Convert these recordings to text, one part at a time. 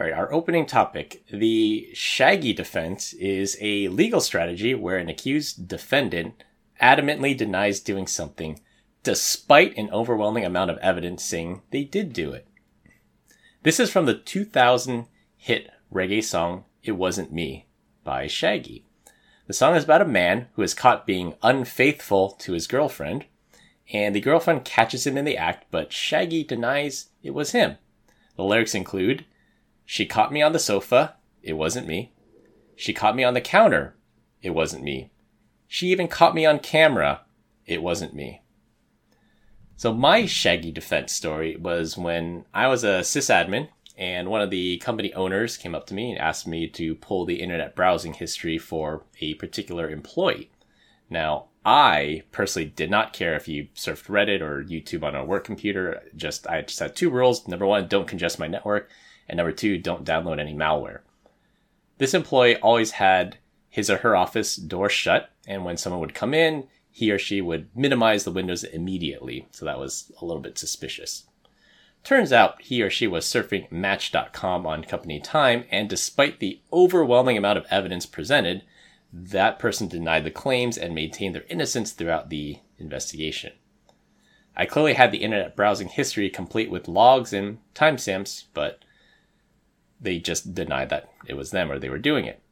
All right, our opening topic. The Shaggy defense is a legal strategy where an accused defendant adamantly denies doing something despite an overwhelming amount of evidence saying they did do it. This is from the 2000 hit reggae song It Wasn't Me by Shaggy. The song is about a man who is caught being unfaithful to his girlfriend, and the girlfriend catches him in the act, but Shaggy denies it was him. The lyrics include She caught me on the sofa, it wasn't me. She caught me on the counter, it wasn't me. She even caught me on camera, it wasn't me. So my Shaggy defense story was when I was a sysadmin and one of the company owners came up to me and asked me to pull the internet browsing history for a particular employee. Now, I personally did not care if you surfed Reddit or YouTube on a work computer. Just I just had two rules. Number one, don't congest my network, and number two, don't download any malware. This employee always had his or her office door shut, and when someone would come in, he or she would minimize the windows immediately, so that was a little bit suspicious. Turns out he or she was surfing Match.com on company time, and despite the overwhelming amount of evidence presented, that person denied the claims and maintained their innocence throughout the investigation. I clearly had the internet browsing history complete with logs and timestamps, but they just denied that it was them or they were doing it.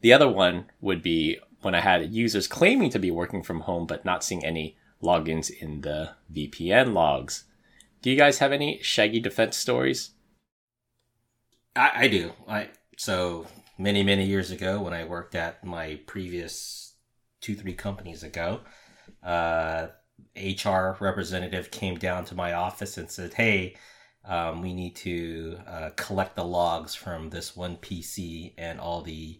The other one would be when I had users claiming to be working from home but not seeing any logins in the VPN logs. Do you guys have any Shaggy defense stories? I, I do. I so many many years ago when I worked at my previous two three companies ago, uh, HR representative came down to my office and said, "Hey." Um, we need to uh, collect the logs from this one PC and all the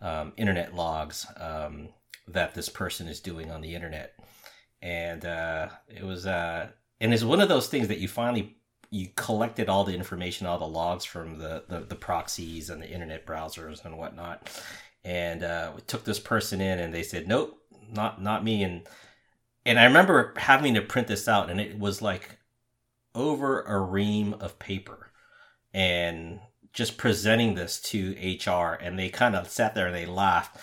um, internet logs um, that this person is doing on the internet, and uh, it was uh, and it's one of those things that you finally you collected all the information, all the logs from the the, the proxies and the internet browsers and whatnot, and uh, we took this person in, and they said, "Nope, not not me," and and I remember having to print this out, and it was like over a ream of paper, and just presenting this to HR and they kind of sat there and they laughed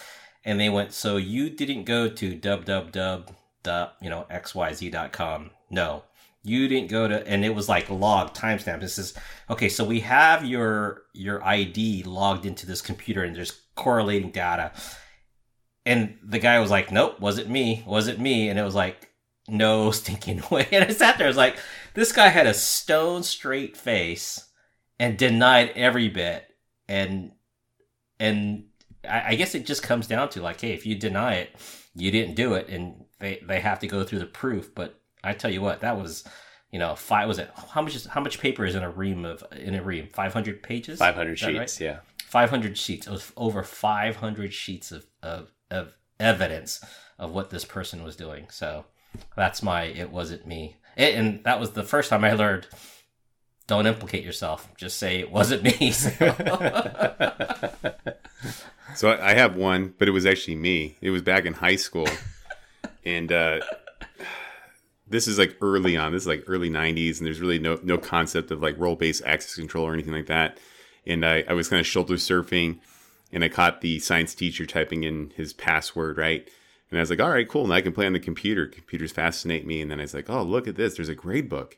and they went, so you didn't go to www dot you know xyz.com no. You didn't go to and it was like log timestamp. This is okay so we have your your id logged into this computer and there's correlating data. And the guy was like nope was it me was it me. And it was like no stinking way. And i sat there I was like this guy had a stone straight face and denied every bit. And and I, I, guess it just comes down to like hey if you deny it you didn't do it and they they have to go through the proof. But i tell you what that was you know five was it how much is how much paper is in a ream of in a ream? 500 pages? 500 sheets right? yeah. 500 sheets it was over 500 sheets of, of of evidence of what this person was doing. So that's my it wasn't me it, and that was the first time i learned don't implicate yourself. Just say it wasn't me. So. so. I have one, but it was actually me. It was back in high school, and uh, this is like early on. This is like early '90s, and there's really no no concept of like role based access control or anything like that. And I, I was kind of shoulder surfing, and I caught the science teacher typing in his password right. And I was like, all right, cool. Now I can play on the computer. Computers fascinate me. And then I was like, oh, look at this. There's a grade book.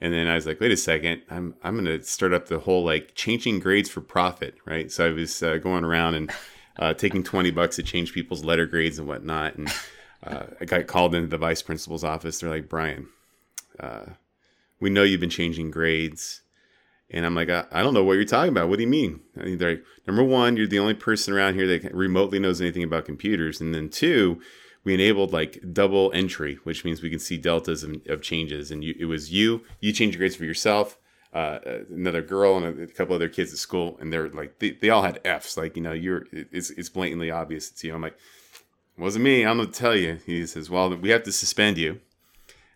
And then I was like, wait a second, I'm I'm gonna start up the whole like changing grades for profit, right? So I was uh, going around and uh, taking twenty bucks to change people's letter grades and whatnot. And uh, I got called into the vice principal's office. They're like, Brian, uh, we know you've been changing grades. And I'm like, I, I, don't know what you're talking about. What do you mean? they're like, number one, you're the only person around here that remotely knows anything about computers. And then two, we enabled like double entry, which means we can see deltas of, of changes. And you, it was you, you change your grades for yourself, uh, another girl and a, a, couple other kids at school, and they're like, they, they all had Fs. Like, you know, you're, it's, it's blatantly obvious it's you. I'm like, wasn't me. I'm going to tell you. He says, well, we have to suspend you.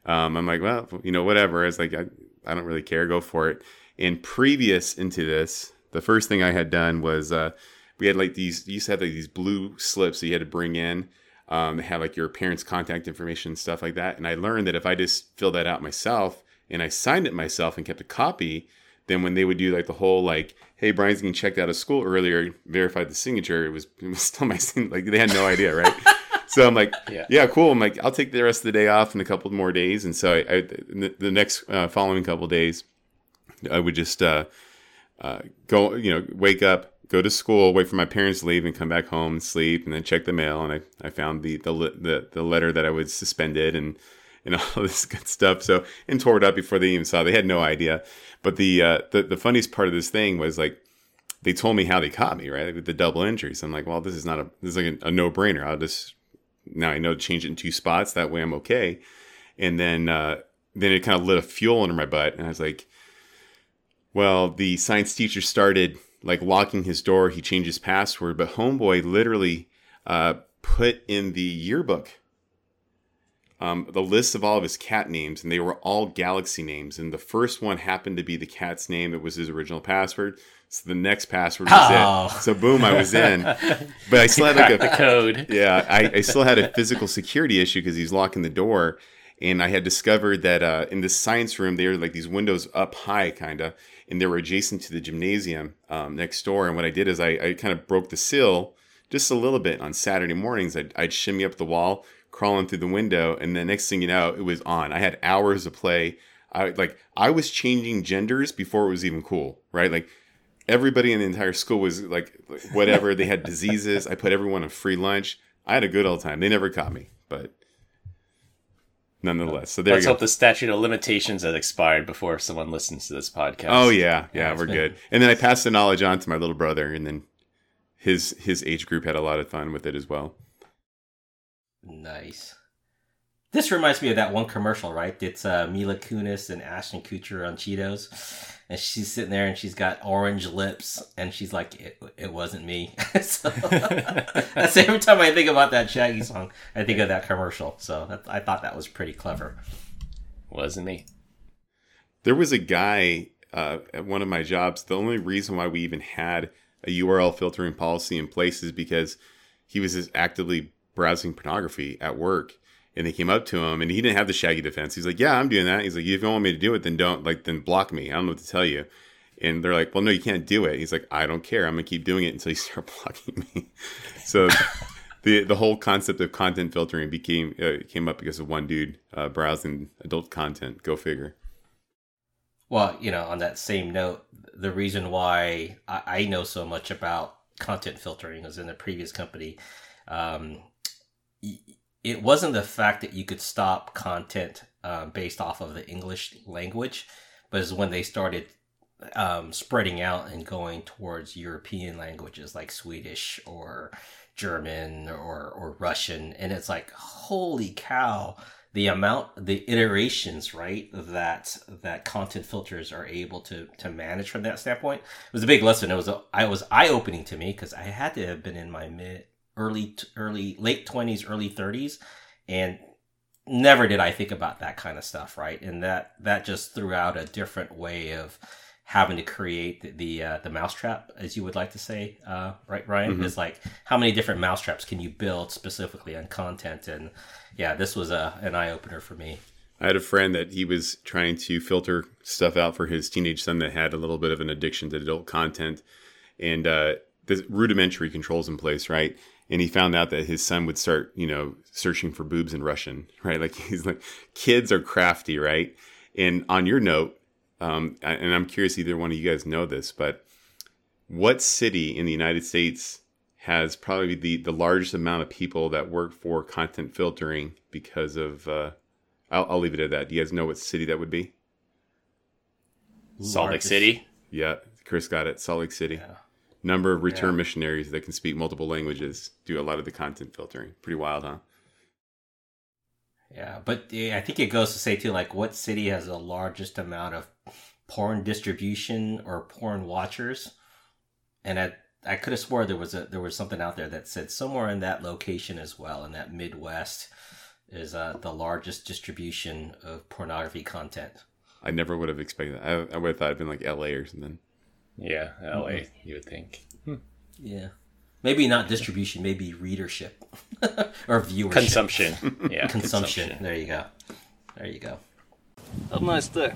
Um, I'm like, well, you know, whatever. It's like, I, I don't really care. Go for it. And previous into this, the first thing I had done was, uh, we had like these, you used to have like these blue slips that you had to bring in um, have like your parents' contact information, and stuff like that. And I learned that if I just fill that out myself and I signed it myself and kept a copy, then when they would do like the whole like, hey, Brian's getting checked out of school earlier, verified the signature, it was, it was still my signature. Like they had no idea, right? so I'm like, Yeah. yeah. cool. I'm like, I'll take the rest of the day off in a couple more days. And so I, I the, the next uh, following couple days, I would just uh, uh, go, you know, wake up, go to school, wait for my parents to leave, and come back home and sleep, and then check the mail. And I, I found the the the, the letter that I was suspended and and all this good stuff. So and tore it up before they even saw. They had no idea. But the uh, the the funniest part of this thing was like they told me how they caught me right with the double entries. I'm like, well, this is not a this is like a, a no brainer. I'll just now I know to change it in two spots. That way I'm okay. And then uh, then it kind of lit a fuel under my butt, and I was like, well, the science teacher started like locking his door. He changed his password, but homeboy literally uh, put in the yearbook um, the list of all of his cat names, and they were all galaxy names. And the first one happened to be the cat's name. It was his original password. So the next password was Oh. it. So boom, I was in. But I still had like a code. yeah, I, I still had a physical security issue because he's locking the door. And I had discovered that uh, in this science room, there were like these windows up high, kind of, and they were adjacent to the gymnasium um, next door. And what I did is I, I kind of broke the sill just a little bit on Saturday mornings. I'd, I'd shimmy up the wall, crawling through the window, and the next thing you know, it was on. I had hours of play. I like I was changing genders before it was even cool, right? Like everybody in the entire school was like whatever. they had diseases. I put everyone on free lunch. I had a good old time. They never caught me, but nonetheless. So there Let's you go. hope the statute of limitations has expired before someone listens to this podcast. Oh yeah, yeah, we're been- good. And then I passed the knowledge on to my little brother, and then his his age group had a lot of fun with it as well. Nice. This reminds me of that one commercial, right? It's uh, Mila Kunis and Ashton Kutcher on Cheetos, and she's sitting there and she's got orange lips, and she's like, "It, it wasn't me." so, that's every time I think about that Shaggy song, I think of that commercial. So that, I thought that was pretty clever. Wasn't me. There was a guy uh, at one of my jobs. The only reason why we even had a URL filtering policy in place is because he was just actively browsing pornography at work. And they came up to him, and he didn't have the shaggy defense. He's like, "Yeah, I'm doing that." He's like, "If you want me to do it, then don't like then block me. I don't know what to tell you." And they're like, "Well, no, you can't do it." He's like, "I don't care. I'm gonna keep doing it until you start blocking me." So the the whole concept of content filtering became uh, came up because of one dude uh, browsing adult content. Go figure. Well, you know, on that same note, the reason why I, I know so much about content filtering was in the previous company. Um, it wasn't the fact that you could stop content um, based off of the English language, but it's when they started um, spreading out and going towards European languages like Swedish or German or, or Russian. And it's like, holy cow, the amount, the iterations, right, that, that content filters are able to, to manage from that standpoint it was a big lesson. It was, a, I was eye opening to me because I had to have been in my mid, early, early, late twenties, early thirties. And never did I think about that kind of stuff, right? And that, that just threw out a different way of, having to create the the, uh, the mousetrap, as you would like to say, uh, right, Ryan? Mhm. Is like how many different mousetraps can you build specifically on content? And yeah, this was a an eye opener for me. I had a friend that he was trying to filter stuff out for his teenage son that had a little bit of an addiction to adult content, and uh, the rudimentary controls in place, right? And he found out that his son would start, you know, searching for boobs in Russian, right? Like he's like, kids are crafty, right? And on your note, um, and I'm curious, either one of you guys know this, but what city in the United States has probably the the largest amount of people that work for content filtering because of uh, I'll, I'll leave it at that. Do you guys know what city that would be? Salt Lake City. Yeah, Chris got it. Salt Lake City. Yeah. Number of return Yeah. missionaries that can speak multiple languages do a lot of the content filtering. Pretty wild, huh? Yeah, but yeah, I think it goes to say too, like what city has the largest amount of porn distribution or porn watchers? And I I could have swore there was a there was something out there that said somewhere in that location as well, in that Midwest, is uh, the largest distribution of pornography content. I never would have expected that. I, I would have thought it'd been like LA or something. Yeah, LA, mm-hmm. you would think. Yeah, maybe not distribution, maybe readership or viewership, Consumption. Yeah, consumption. There you go. There you go. Have a nice day.